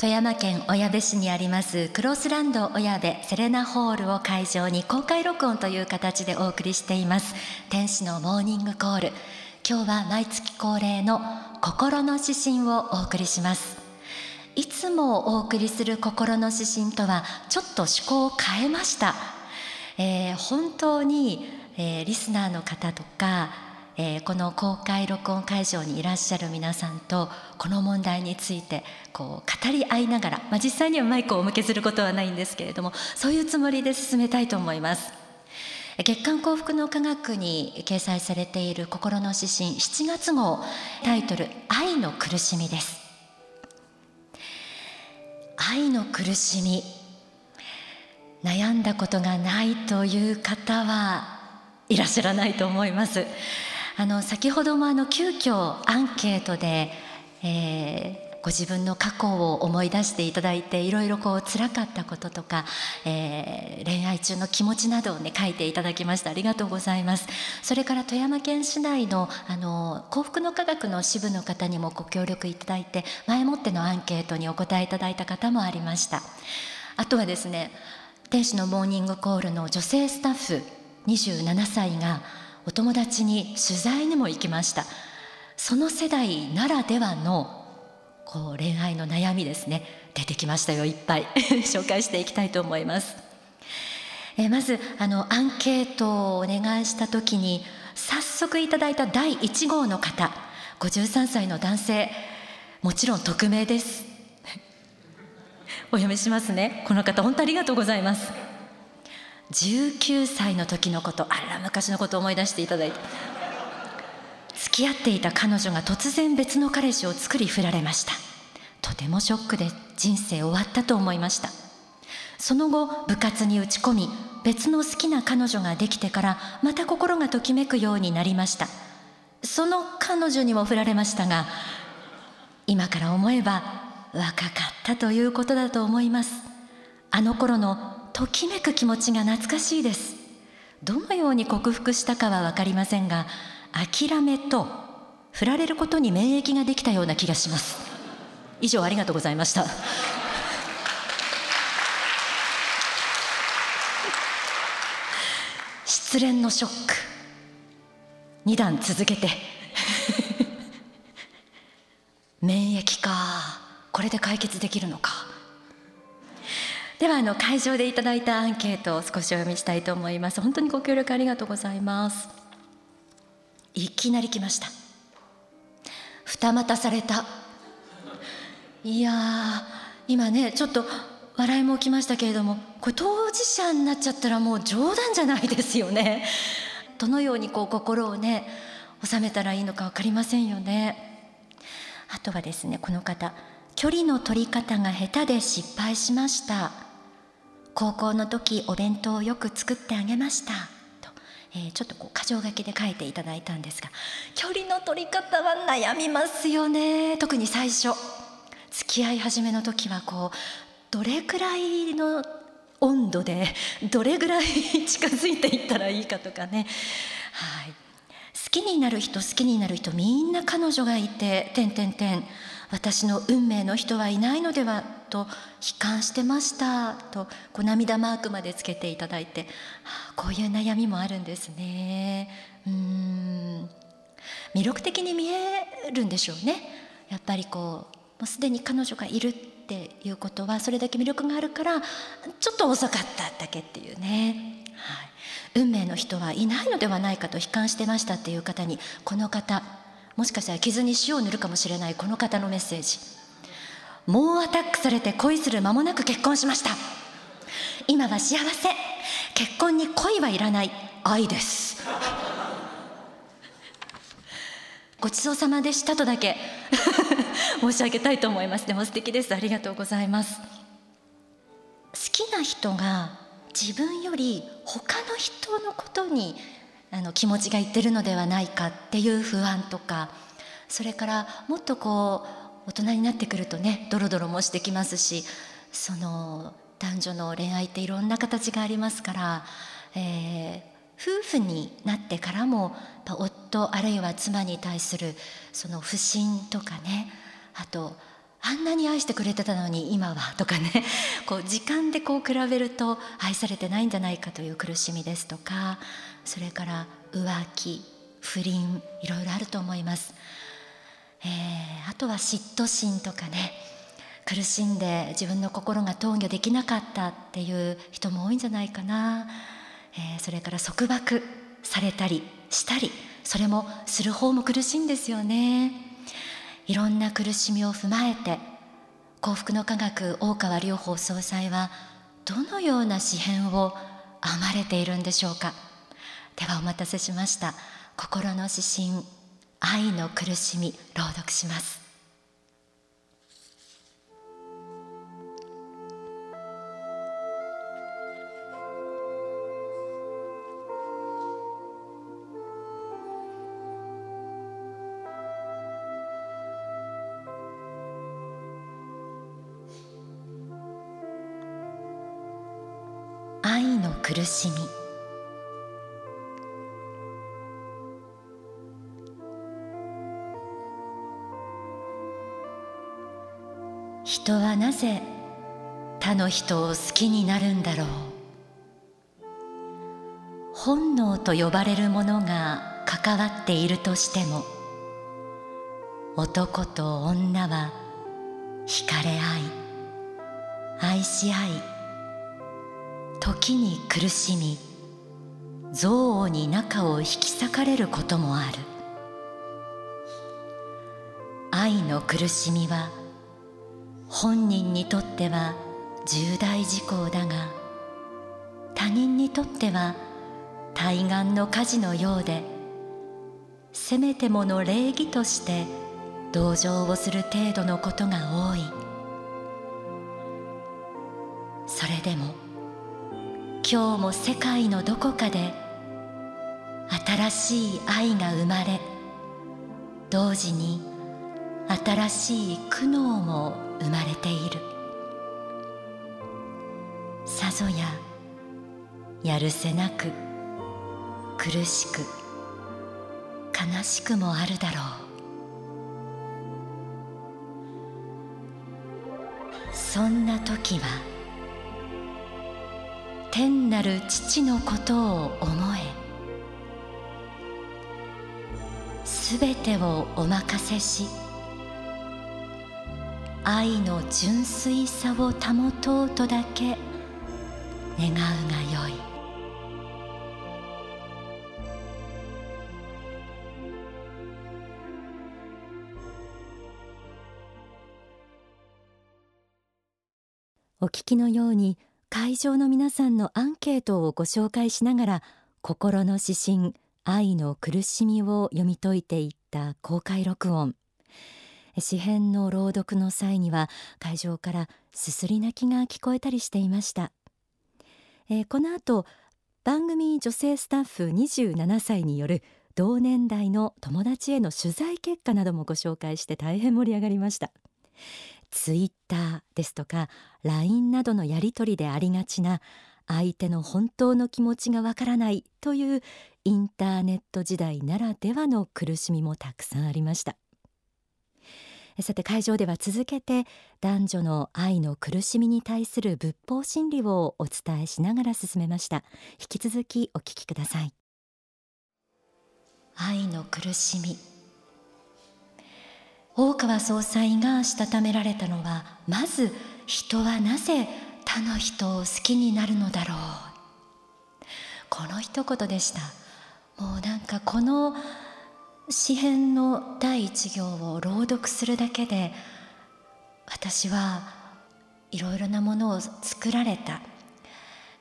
富山県小矢部市にありますクロスランド小矢部セレナホールを会場に公開録音という形でお送りしています。天使のモーニングコール。今日は毎月恒例の心の指針をお送りします。いつもお送りする心の指針とはちょっと趣向を変えました、えー、本当に、えー、リスナーの方とかえー、この公開録音会場にいらっしゃる皆さんとこの問題についてこう語り合いながら、まあ、実際にはマイクをお向けすることはないんですけれどもそういうつもりで進めたいと思います。月刊幸福の科学に掲載されている心の指針7月号タイトル愛の苦しみです。愛の苦しみ。悩んだことがないという方はいらっしゃらないと思います。あの先ほどもあの急遽アンケートで、えー、ご自分の過去を思い出していただいていろいろこう辛かったこととか、えー、恋愛中の気持ちなどをね書いていただきました。ありがとうございます。それから富山県市内のあの幸福の科学の支部の方にもご協力いただいて前もってのアンケートにお答えいただいた方もありました。あとはですね天使のモーニングコールの女性スタッフ27歳がお友達に取材にも行きました。その世代ならではのこう恋愛の悩みですね。出てきましたよいっぱい。紹介していきたいと思います。えまずあのアンケートをお願いした時に早速いただいた第1号の方。53歳の男性。もちろん匿名です。お読みしますね。この方本当ありがとうございます。19歳の時のことあら昔のこと思い出していただいて。付き合っていた彼女が突然別の彼氏を作り振られました。とてもショックで人生終わったと思いました。その後部活に打ち込み別の好きな彼女ができてからまた心がときめくようになりました。その彼女にも振られましたが今から思えば若かったということだと思います。あの頃のときめく気持ちが懐かしいです。どのように克服したかは分かりませんが諦めと振られることに免疫ができたような気がします。以上ありがとうございました。失恋のショック。2段続けて。免疫か。これで解決できるのか。ではあの会場でいただいたアンケートを少しお読みしたいと思います。本当にご協力ありがとうございます。いきなり来ました。二股された。いや今ねちょっと笑いも起きましたけれどもこれ当事者になっちゃったらもう冗談じゃないですよね。どのようにこう心をね収めたらいいのか分かりませんよね。あとはですねこの方距離の取り方が下手で失敗しました。高校の時お弁当をよく作ってあげました。と、えー、ちょっとこう箇条書きで書いていただいたんですが距離の取り方は悩みますよね。特に最初付き合い始めの時はこうどれくらいの温度でどれぐらい近づいていったらいいかとかね。はい。好きになる人好きになる人みんな彼女がいて点点点私の運命の人はいないのではと悲観してましたとこう涙マークまでつけていただいて、こういう悩みもあるんですね。うん。魅力的に見えるんでしょうね。やっぱりこうもうすでに彼女がいるっていうことはそれだけ魅力があるからちょっと遅かっただけっていうね、はい、運命の人はいないのではないかと悲観してましたっていう方にこの方もしかしたら傷に塩を塗るかもしれないこの方のメッセージ。猛アタックされて恋する間もなく結婚しました。今は幸せ。結婚に恋はいらない愛です。ごちそうさまでしたとだけ。申し上げたいと思います。でも素敵です。ありがとうございます。好きな人が自分より他の人のことにあの気持ちがいってるのではないかっていう不安とかそれからもっとこう大人になってくるとねドロドロもしてきますしその男女の恋愛っていろんな形がありますから、えー、夫婦になってからも夫あるいは妻に対するその不信とかねあとあんなに愛してくれてたのに今はとかね。こう時間でこう比べると愛されてないんじゃないかという苦しみですとか。それから浮気不倫いろいろあると思います、えー、あとは嫉妬心とかね。苦しんで自分の心が投与できなかったっていう人も多いんじゃないかな、えー、それから束縛されたりしたりそれもする方も苦しいんですよね。いろんな苦しみを踏まえて幸福の科学大川隆法総裁はどのような詩篇を編まれているんでしょうか。ではお待たせしました。心の指針愛の苦しみ朗読します。苦しみ。人はなぜ他の人を好きになるんだろう。本能と呼ばれるものが関わっているとしても男と女は惹かれ合い愛し合い時に苦しみ憎悪に中を引き裂かれることもある。愛の苦しみは本人にとっては重大事項だが他人にとっては対岸の火事のようでせめてもの礼儀として同情をする程度のことが多い。それでも今日も世界のどこかで新しい愛が生まれ同時に新しい苦悩も生まれている。さぞややるせなく苦しく悲しくもあるだろう。そんな時は天なる父のことを思え。すべてをお任せし愛の純粋さを保とうとだけ願うがよい。お聞きのように会場の皆さんのアンケートをご紹介しながら心の指針愛の苦しみを読み解いていった公開録音。詩編の朗読の際には会場からすすり泣きが聞こえたりしていました、えー、この後番組女性スタッフ27歳による同年代の友達への取材結果などもご紹介して大変盛り上がりました。ツイッターですとか LINE などのやり取りでありがちな相手の本当の気持ちがわからないというインターネット時代ならではの苦しみもたくさんありました。さて会場では続けて男女の愛の苦しみに対する仏法真理をお伝えしながら進めました。引き続きお聞きください。愛の苦しみ。大川総裁がしたためられたのはまず人はなぜ他の人を好きになるのだろう。この一言でした。もうなんかこの詩編の第一行を朗読するだけで私はいろいろなものを作られた。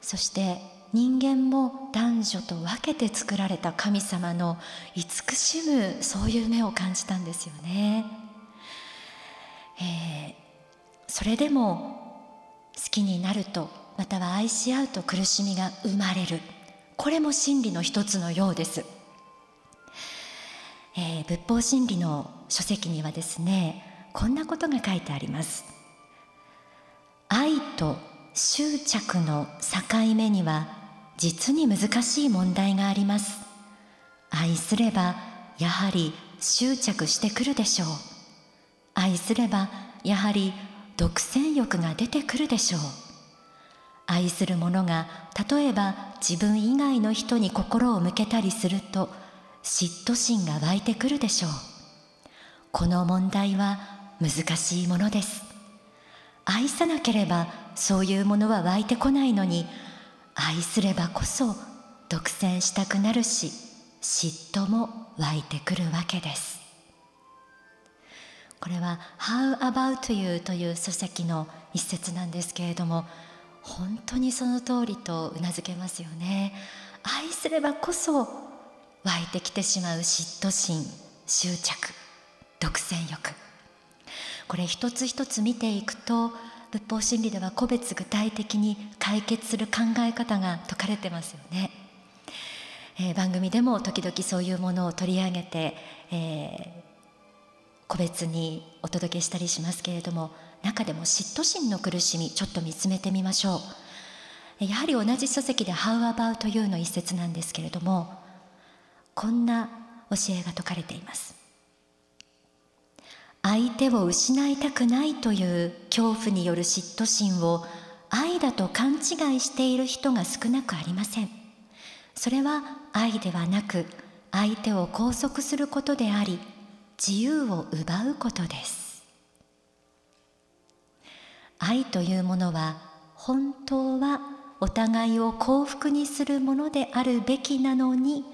そして人間も男女と分けて作られた神様の慈しむそういう目を感じたんですよね。えー、それでも好きになるとまたは愛し合うと苦しみが生まれる。これも真理の一つのようです、えー、仏法真理の書籍にはですねこんなことが書いてあります。愛と執着の境目には実に難しい問題があります。愛すればやはり執着してくるでしょう。愛すればやはり独占欲が出てくるでしょう。愛する者が例えば自分以外の人に心を向けたりすると嫉妬心が湧いてくるでしょう。この問題は難しいものです。愛さなければそういうものは湧いてこないのに愛すればこそ独占したくなるし嫉妬も湧いてくるわけです。これは「How about you」という書籍の一節なんですけれども本当にその通りとうなずけますよね。愛すればこそ湧いてきてしまう嫉妬心執着独占欲。これ一つ一つ見ていくと仏法真理では個別具体的に解決する考え方が説かれてますよね、えー、番組でも時々そういうものを取り上げて、えー、個別にお届けしたりしますけれども中でも嫉妬心の苦しみちょっと見つめてみましょう。やはり同じ書籍で「How about you」の一節なんですけれどもこんな教えが説かれています。相手を失いたくないという恐怖による嫉妬心を愛だと勘違いしている人が少なくありません。それは愛ではなく相手を拘束することであり自由を奪うことです。愛というものは本当はお互いを幸福にするものであるべきなのに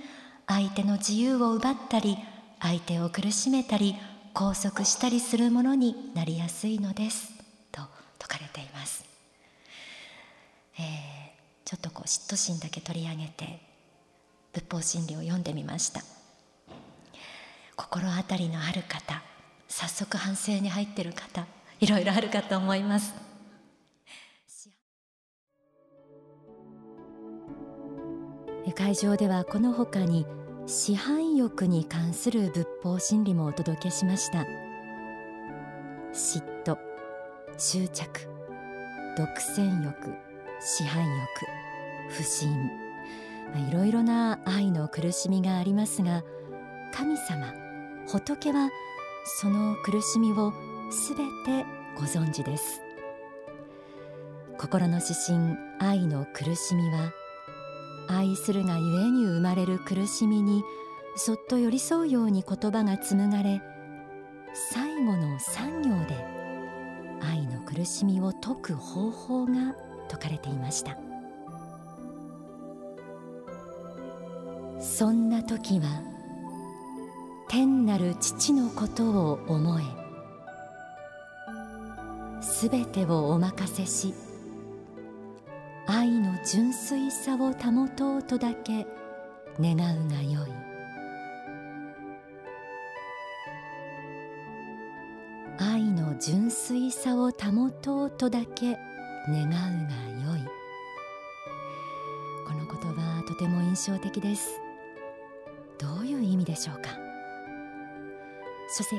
相手の自由を奪ったり相手を苦しめたり拘束したりするものになりやすいのですと説かれています、えー、ちょっとこう嫉妬心だけ取り上げて仏法真理を読んでみました。心当たりのある方早速反省に入っている方いろいろあるかと思います。会場ではこのほかに支配欲に関する仏法真理もお届けしました。嫉妬執着独占欲支配欲不信。いろいろな愛の苦しみがありますが神様仏はその苦しみをすべてご存知です。心の指針愛の苦しみは愛するがゆえに生まれる苦しみにそっと寄り添うように言葉が紡がれ最後の産業で愛の苦しみを解く方法が説かれていました。そんな時は天なる父のことを思えすべてをお任せし純粋さを保とうとだけ願うがよい。愛の純粋さを保とうとだけ願うがよい。この言葉とても印象的です。どういう意味でしょうか？書籍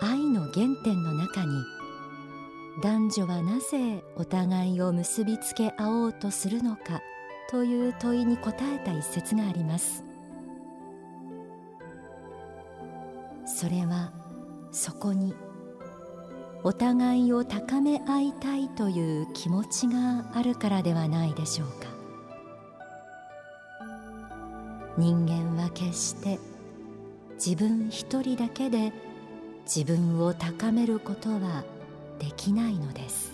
愛の原点の中に男女はなぜお互いを結びつけ合おうとするのかという問いに答えた一節があります。それはそこにお互いを高め合いたいという気持ちがあるからではないでしょうか。人間は決して自分一人だけで自分を高めることはできないのです。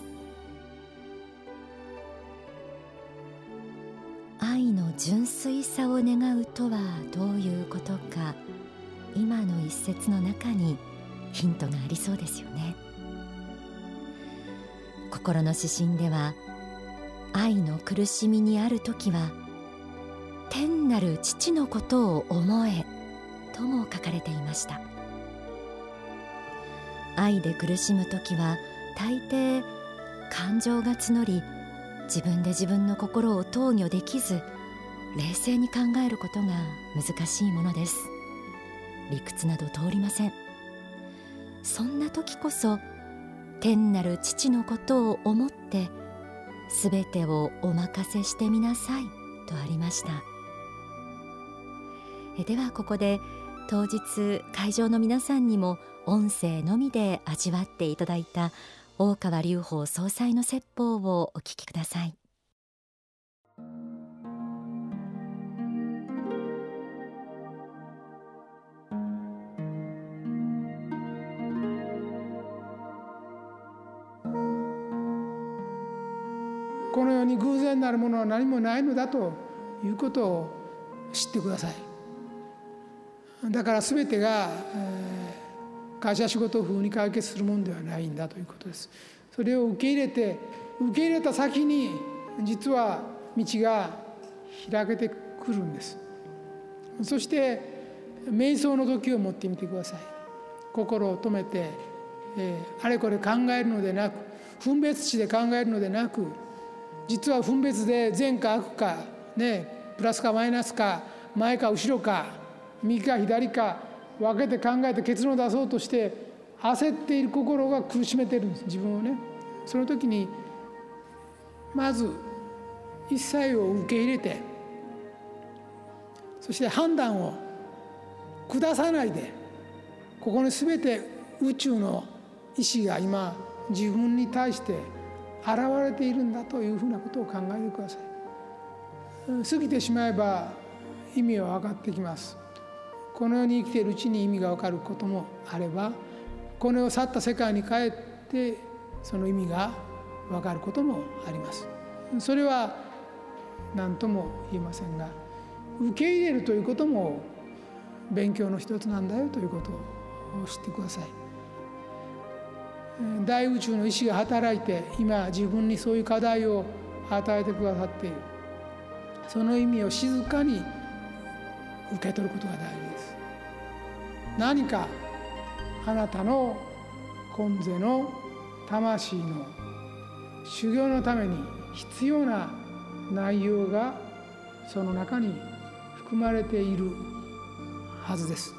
愛の純粋さを願うとはどういうことか今の一節の中にヒントがありそうですよね。心の指針では愛の苦しみにある時は天なる父のことを思えとも書かれていました。愛で苦しむ時は大抵感情が募り自分で自分の心を投御できず冷静に考えることが難しいものです。理屈など通りません。そんな時こそ天なる父のことを思ってすべてをお任せしてみなさいとありました。ではここで当日会場の皆さんにも音声のみで味わっていただいた大川隆法総裁の説法をお聞きください。この世に偶然なるものは何もないのだということを知ってください。だから全てが、会社仕事風に解決するものではないんだということです。それを受け入れて受け入れた先に実は道が開けてくるんです。そして瞑想の時を持ってみてください。心を止めて、えー、あれこれ考えるのでなく分別地で考えるのでなく実は分別で善か悪かねプラスかマイナスか前か後ろか右か左か分けて考えて結論を出そうとして焦っている心が苦しめてるんです。自分をね。その時にまず一切を受け入れてそして判断を下さないでここに全て宇宙の意志が今自分に対して現れているんだというふうなことを考えてください。過ぎてしまえば意味は分かってきます。この世に生きているうちに意味が分かることもあればこの世を去った世界に帰ってその意味が分かることもあります。それは何とも言えませんが受け入れるということも勉強の一つなんだよということを知ってください。大宇宙の意志が働いて今自分にそういう課題を与えてくださっているその意味を静かに受け取ることが大事です。何かあなたの今世の魂の修行のために必要な内容がその中に含まれているはずです。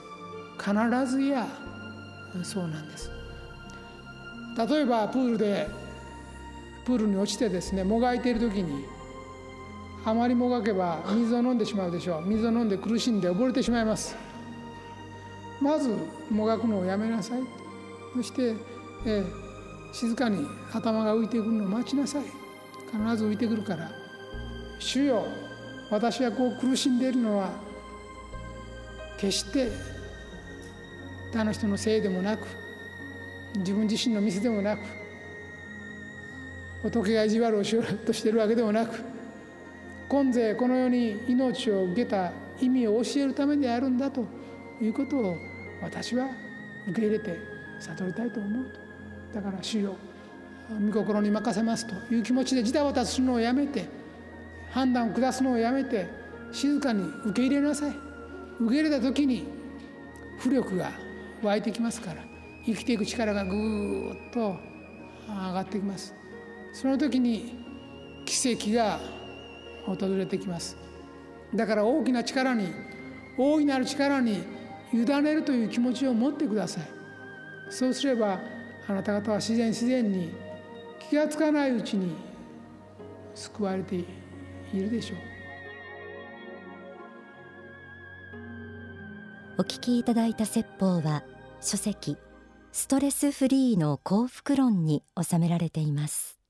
必ずやそうなんです。例えばプールでプールに落ちてですねもがいている時にあまりもがけば水を飲んでしまうでしょう。水を飲んで苦しんで溺れてしまいます。まずもがくのをやめなさい。そして、えー、静かに頭が浮いてくるのを待ちなさい。必ず浮いてくるから「主よ私はこう苦しんでいるのは決して他の人のせいでもなく自分自身のミスでもなく仏が意地悪をしようとしているわけでもなく今世この世に命を受けた意味を教えるためであるんだということを私は受け入れて悟りたいと思うと。だから主よ御心に任せますという気持ちでジタバタするのをやめて判断を下すのをやめて静かに受け入れなさい受け入れた時に浮力が湧いてきますから生きていく力がぐーっと上がってきますその時に奇跡が訪れてきます。だから大きな力に大いなる力に委ねるという気持ちを持ってください。そうすればあなた方は自然自然に気が付かないうちに救われているでしょう。お聞きいただいた説法は書籍ストレスフリーの幸福論に収められています。